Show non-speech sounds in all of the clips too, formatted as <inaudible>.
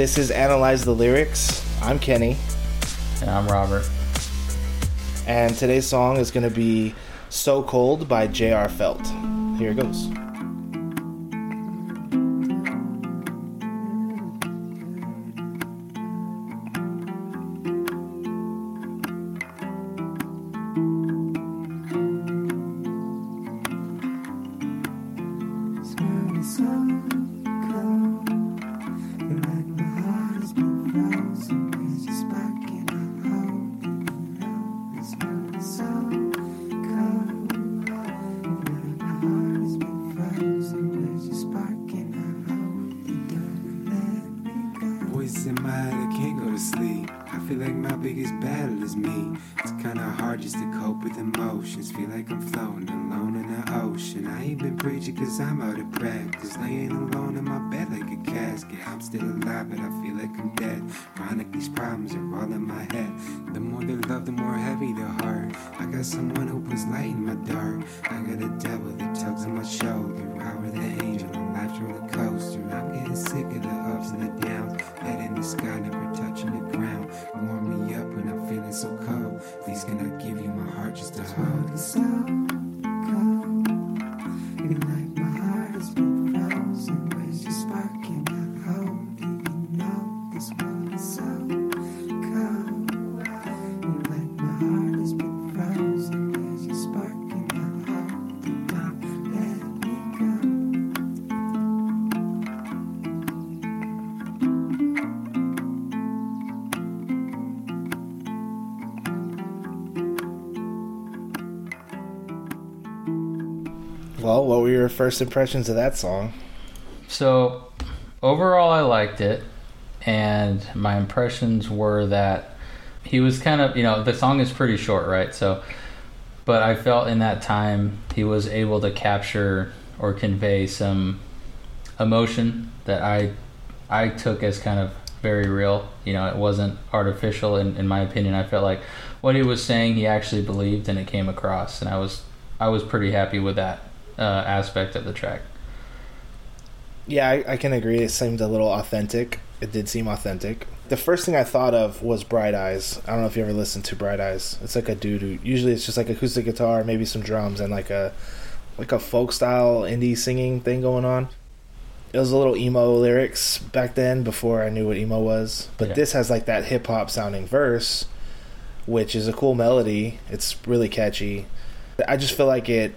This is Analyze the Lyrics. I'm Kenny. And I'm Robert. And today's song is going to be So Cold by J.R. Felt. Here it goes. Voice of practice. Laying alone in my bed like a casket. I'm still alive, but I feel like I'm dead. Chronic, these problems are all in my head. The more they love, the more heavy the heart. I got someone who puts light in my dark. I got a devil that tugs on my shoulder. I were the angel on life's roller coaster. I'm getting sick of the ups and the downs. Head in the sky, never touching the ground. Warm me up when I'm feeling so cold. Please can I give you my heart just to hold? Your first impressions of that song? So, overall, I liked it, and my impressions were that he was kind of, you know, the song is pretty short, right? So, but I felt in that time he was able to capture or convey some emotion that I I took as kind of very real. You know, it wasn't artificial. In, in my opinion, I felt like what he was saying he actually believed, and it came across, and I was I was pretty happy with that uh, aspect of the track. Yeah, I, I can agree. It seemed a little authentic. It did seem authentic. The first thing I thought of was Bright Eyes. I don't know if you ever listened to Bright Eyes. It's like a dude who usually it's just like acoustic guitar, maybe some drums, and like a like a folk style indie singing thing going on. It was a little emo lyrics back then before I knew what emo was. But Yeah. this has like that hip hop sounding verse, which is a cool melody. It's really catchy. I just feel like it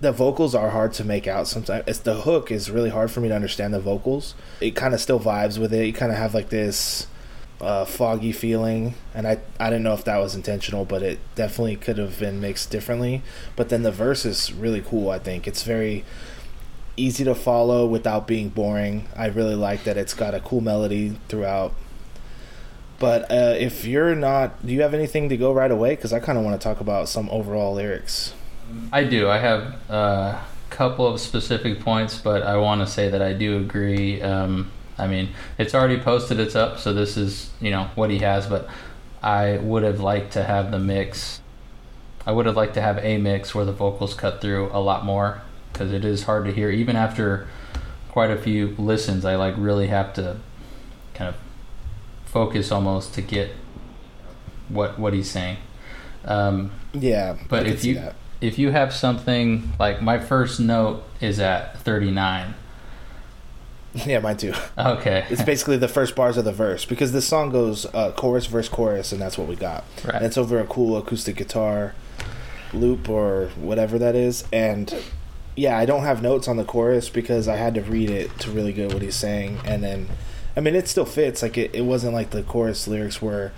the vocals are hard to make out sometimes. It's the hook is really hard for me to understand the vocals. It kind of still vibes with it. You kind of have like this uh, foggy feeling, and I I didn't know if that was intentional, but it definitely could have been mixed differently. But then the verse is really cool. I think it's very easy to follow without being boring. I really like that it's got a cool melody throughout. But uh, if you're not, do you have anything to go right away? Because I kind of want to talk about some overall lyrics. I do. I have a couple of specific points, but I want to say that I do agree. Um, I mean, it's already posted, it's up, so this is, you know, what he has, but I would have liked to have the mix. I would have liked to have a mix where the vocals cut through a lot more because it is hard to hear. Even after quite a few listens, I like really have to kind of focus almost to get what what he's saying. Um, Yeah, But if you- that. If you have something like my first note is at 39 <laughs> Yeah, mine too. okay It's basically the first bars of the verse because this song goes uh, chorus, verse, chorus, and that's what we got. right And it's over a cool acoustic guitar loop or whatever that is. And yeah, I don't have notes on the chorus because I had to read it to really get what he's saying. And then, I mean, it still fits. Like it, it wasn't like the chorus lyrics were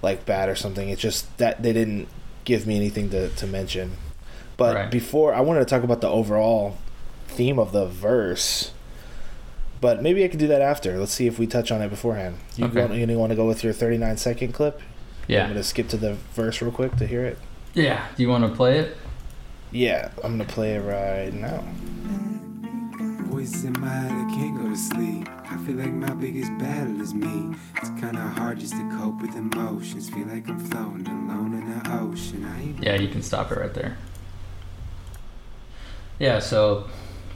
like bad or something. It's just that they didn't give me anything to, to mention. But Right. before, I wanted to talk about the overall theme of the verse. But maybe I could do that after. Let's see if we touch on it beforehand. You, Okay. want, you want to go with your 39 second clip? Yeah. I'm gonna skip to the verse real quick to hear it. yeah do you want to play it Yeah, I'm gonna play it right now. Voice in my head, I can't go to sleep. I feel like my biggest battle is me. It's kinda hard just to cope with emotions. Feel like I'm floating alone in the ocean. I yeah you can stop it right there yeah so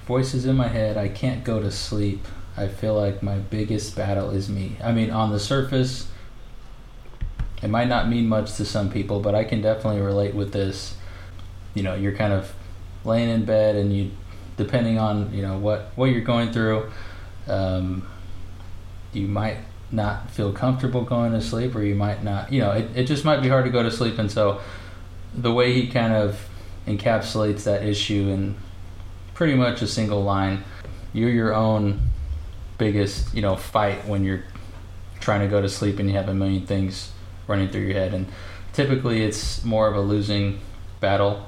voices in my head i can't go to sleep I feel like my biggest battle is me. I mean, on the surface, it might not mean much to some people, but I can definitely relate with this. You know, you're kind of laying in bed, and you, depending on you know what what you're going through, um, you might not feel comfortable going to sleep, or you might not. You know, it, it just might be hard to go to sleep, and so the way he kind of encapsulates that issue in pretty much a single line, you're your own biggest you know fight when you're trying to go to sleep and you have a million things running through your head. And typically it's more of a losing battle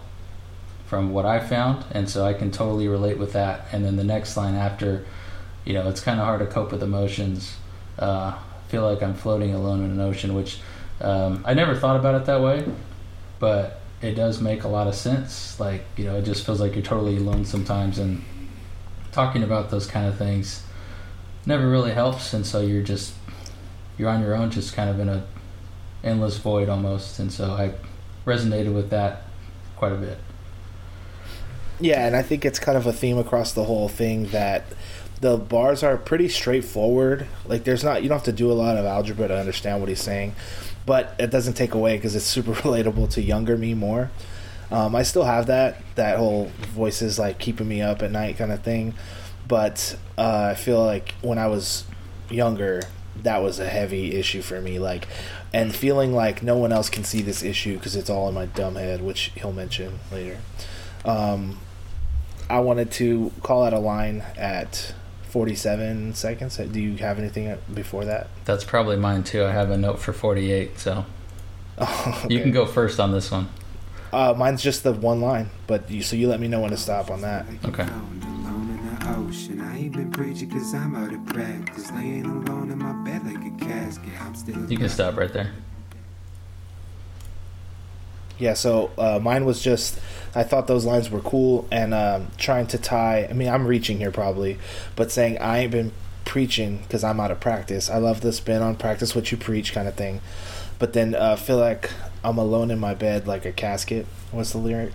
from what I found and so I can totally relate with that. And then the next line after you know it's kind of hard to cope with emotions. Uh, feel like I'm floating alone in an ocean which um, I never thought about it that way but it does make a lot of sense. Like you know it just feels like you're totally alone sometimes and talking about those kind of things never really helps and so you're just you're on your own just kind of in a endless void almost and so i resonated with that quite a bit. Yeah, and I think it's kind of a theme across the whole thing that the bars are pretty straightforward. Like there's not you don't have to do a lot of algebra to understand what he's saying, but it doesn't take away because it's super <laughs> relatable to younger me more. Um, I still have that that whole voices like keeping me up at night kind of thing, but uh, I feel like when I was younger, that was a heavy issue for me. Like, and feeling like no one else can see this issue because it's all in my dumb head, which he'll mention later. Um, I wanted to call out a line at 47 seconds. Do you have anything before that? that's probably mine too i have a note for 48 so <laughs> Oh, you can go first on this one Uh, mine's just the one line, but you, so you let me know when to stop on that. Like I'm Okay. alone in the ocean. I ain't been preaching cause I'm out of practice. Laying alone in my bed like a casket. I'm still you can stop right there Yeah, so uh, mine was just I thought those lines were cool and um, trying to tie. I mean, I'm reaching here probably, but saying I ain't been preaching because I'm out of practice. I love the spin on practice what you preach kind of thing, but then uh, feel like I'm alone in my bed like a casket. What's the lyric?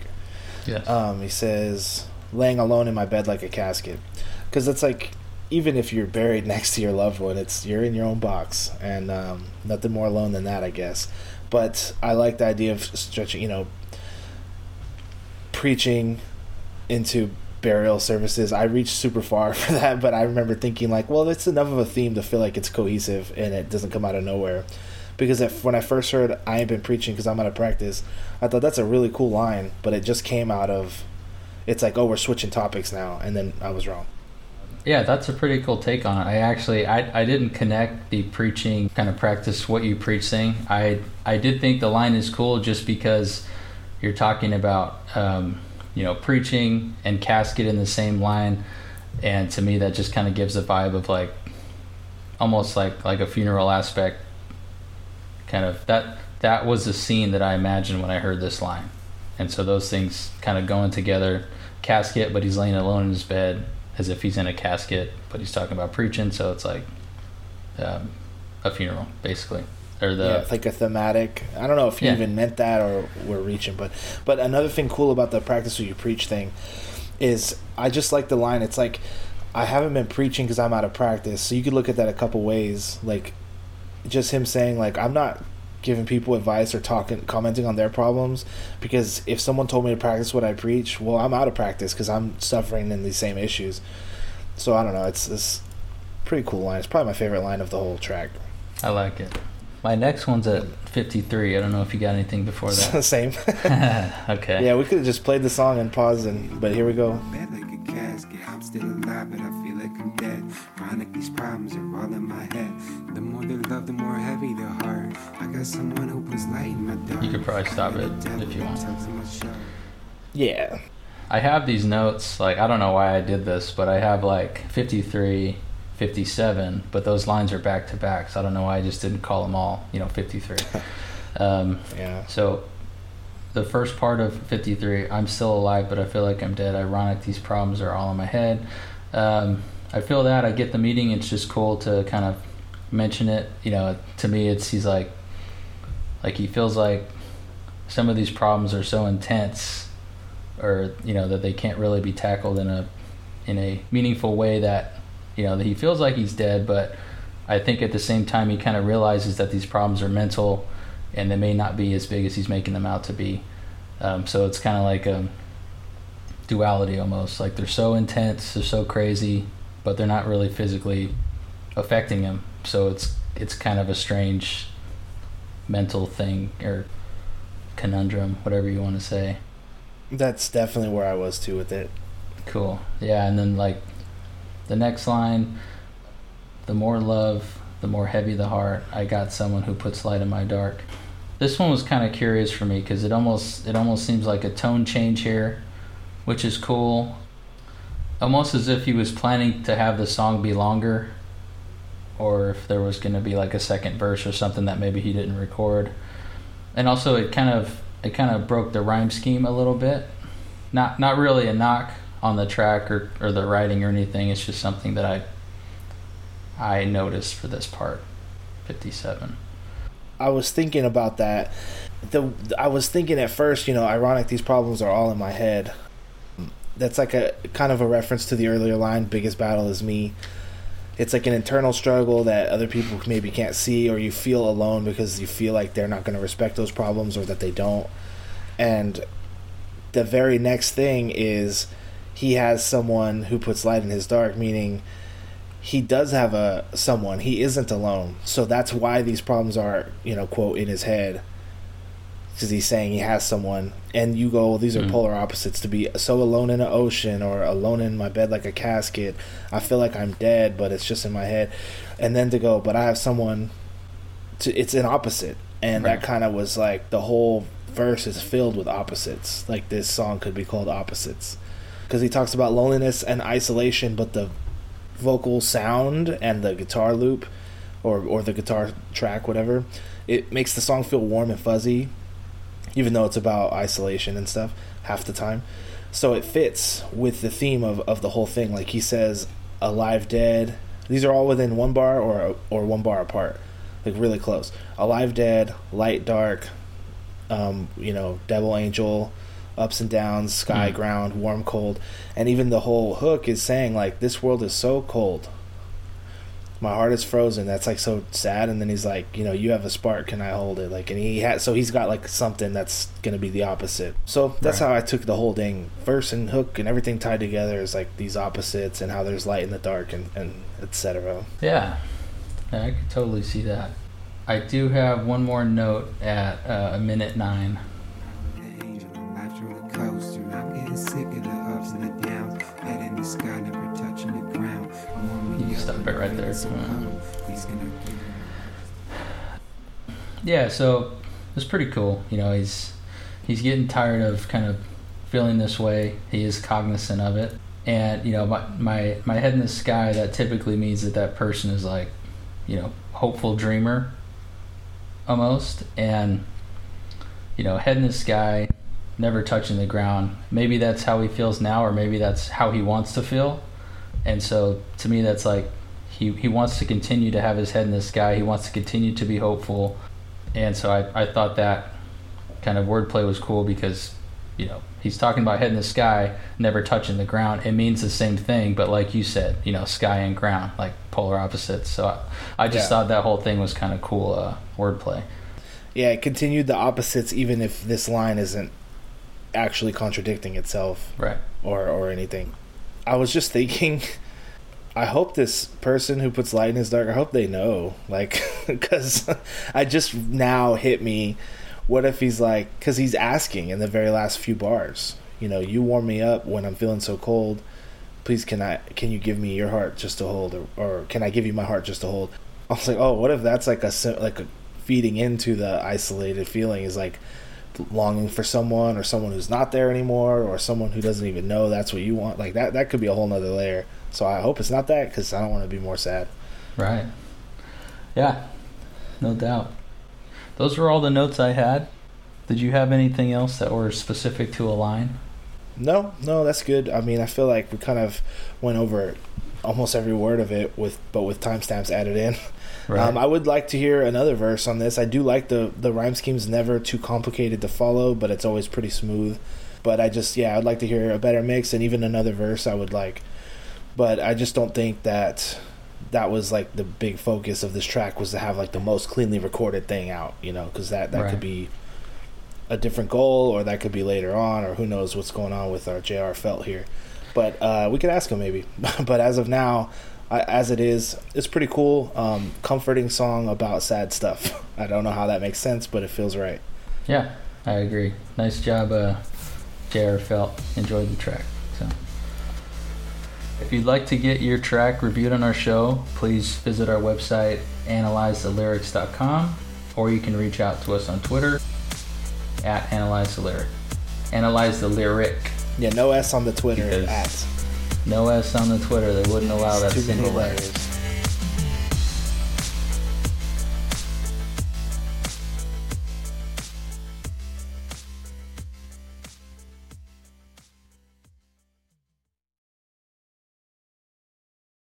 yes Um, he says, laying alone in my bed like a casket. Because it's like, even if you're buried <laughs> next to your loved one, it's you're in your own box, and um, nothing more alone than that, I guess. But I like the idea of stretching, you know, preaching into burial services. I reached super far <laughs> for that, but I remember thinking like, well, it's enough of a theme to feel like it's cohesive and it doesn't come out of nowhere. Because if, when I first heard I ain't been preaching because I'm out of practice, I thought that's a really cool line, but it just came out of it's like, oh, we're switching topics now, and then I was wrong. Yeah, that's a pretty cool take on it. I actually I, I didn't connect the preaching kind of practice what you preach thing. I I did think the line is cool just because you're talking about um, you know preaching and casket in the same line, and to me that just kind of gives a vibe of like almost like like a funeral aspect. Kind of that that was the scene that I imagined when I heard this line, and so those things kind of going together. Casket, but he's laying alone in his bed as if he's in a casket, but he's talking about preaching. So it's like um, a funeral, basically, or the yeah, like a thematic. I don't know if you Yeah. even meant that or we're reaching, but but another thing cool about the practice what you preach thing is I just like the line. It's like I haven't been preaching because I'm out of practice. So you could look at that a couple ways, like just him saying like I'm not giving people advice or talking commenting on their problems because if someone told me to practice what I preach, well I'm out of practice because I'm suffering in these same issues. So I don't know. It's this pretty cool line. It's probably my favorite line of the whole track. I like it. My next one's at 53. I don't know if you got anything before that. <laughs> Same. <laughs> okay. Yeah, we could have just played the song and paused, and but here we go. Bed like. I'm still alive, but I feel like I'm dead. Chronic, these problems are all in my head. The more the love, the more heavy the heart. I got someone who puts light in my dark. You could probably stop it if you want. tugs in my shirt. Yeah, I have these notes. Like I don't know why I did this, but I have like 53, 57, but those lines are back to back. So I don't know why I just didn't call them all. You know, 53. <laughs> um, yeah, So, the first part of 53, I'm still alive, but I feel like I'm dead. Ironic, these problems are all in my head. Um, I feel that. I get the meeting. It's just cool to kind of mention it. You know, to me, it's he's like, like he feels like some of these problems are so intense, or you know that they can't really be tackled in a in a meaningful way that You know, that he feels like he's dead, but I think at the same time he kind of realizes that these problems are mental, and they may not be as big as he's making them out to be. Um, so it's kind of like a duality almost. Like they're so intense, they're so crazy, but they're not really physically affecting him. So it's it's kind of a strange mental thing or conundrum, whatever you want to say. That's definitely where I was too with it. Cool. Yeah, and then like the next line, the more love, the more heavy the heart. I got someone who puts light in my dark. This one was kind of curious for me because it almost it almost seems like a tone change here, which is cool. Almost as if he was planning to have the song be longer, or if there was going to be like a second verse or something that maybe he didn't record. And also, it kind of it kind of broke the rhyme scheme a little bit. Not not really a knock on the track or, or the writing or anything. It's just something that I I noticed for this part. Fifty seven. I was thinking about that. The I was thinking at first, you know, ironic. These problems are all in my head. That's like a kind of a reference to the earlier line. Biggest battle is me. It's like an internal struggle that other people maybe can't see, or you feel alone because you feel like they're not going to respect those problems, or that they don't. And the very next thing is he has someone who puts light in his dark, meaning he does have a someone. He isn't alone. So that's why these problems are, you know, quote in his head. Because he's saying he has someone, and you go, well, these are Mhm. polar opposites. To be so alone in an ocean, or alone in my bed like a casket, I feel like I'm dead, but it's just in my head. And then to go, but I have someone. To it's an opposite, and Right. that kind of was like the whole verse is filled with opposites. Like this song could be called opposites, because he talks about loneliness and isolation, but the vocal sound and the guitar loop or or the guitar track whatever it makes the song feel warm and fuzzy even though it's about isolation and stuff half the time. So it fits with the theme of, of the whole thing. Like he says alive dead. These are all within one bar or or one bar apart. Like really close. Alive dead light dark um, you know devil angel ups and downs sky Mm. ground warm cold. And even the whole hook is saying like this world is so cold my heart is frozen. That's like so sad. And then he's like you know you have a spark. Can i hold it? Like and he had so he's got like something that's gonna be the opposite. So that's Right. how i took the whole thing. Verse and hook and everything tied together is like these opposites and how there's light in the dark and and etc Yeah, yeah, I could totally see that. I do have one more note at uh, a minute nine. Warm me stop it right there. so um, cold. He's gonna give me Yeah, so it's pretty cool. You know, he's he's getting tired of kind of feeling this way. He is cognizant of it, and you know, my my my head in the sky. That typically means that that person is like, you know, hopeful dreamer, almost, and you know, head in the sky, never touching the ground. Maybe that's how he feels now, or maybe that's how he wants to feel. And so, to me, that's like he he wants to continue to have his head in the sky. He wants to continue to be hopeful and so I, I thought that kind of wordplay was cool because you know he's talking about head in the sky never touching the ground it means the same thing but like you said you know sky and ground like polar opposites so i, I just Yeah. thought that whole thing was kind of cool uh, wordplay yeah it continued the opposites even if this line isn't actually contradicting itself right or or anything. I was just thinking <laughs> I hope this person who puts light in his dark, I hope they know. Like <laughs> cuz I just now hit me what if he's like cuz he's asking in the very last few bars. You know, you warm me up when I'm feeling so cold. Please can I can you give me your heart just to hold or, or can I give you my heart just to hold? I was like, "Oh, what if that's like a like a feeding into the isolated feeling is like longing for someone or someone who's not there anymore or someone who doesn't even know that's what you want like that that could be a whole nother layer so i hope it's not that because i don't want to be more sad right yeah no doubt those were all the notes i had did you have anything else that were specific to a line no no that's good i mean i feel like we kind of went over almost every word of it with but with timestamps added in <laughs> right Um, I would like to hear another verse on this. I do like the the rhyme scheme's never too complicated to follow, but it's always pretty smooth. But I just yeah, I'd like to hear a better mix and even another verse. I would like. But I just don't think that that was like the big focus of this track was to have like the most cleanly recorded thing out, you know, because that that Right. could be a different goal, or that could be later on, or who knows what's going on with our J.R. Felt here. But uh, we could ask him maybe. <laughs> but as of now, I, as it is, it's pretty cool. Um, comforting song about sad stuff. <laughs> I don't know how that makes sense, but it feels right. Yeah, I agree. Nice job, uh, JR Felt. Enjoyed the track. If you'd like to get your track reviewed on our show, please visit our website, analyzethelyrics.com, or you can reach out to us on Twitter at analyze the lyric. Analyze the lyric. Yeah, no S on the Twitter at. No S on the Twitter. They wouldn't allow that Too many single letter. letters.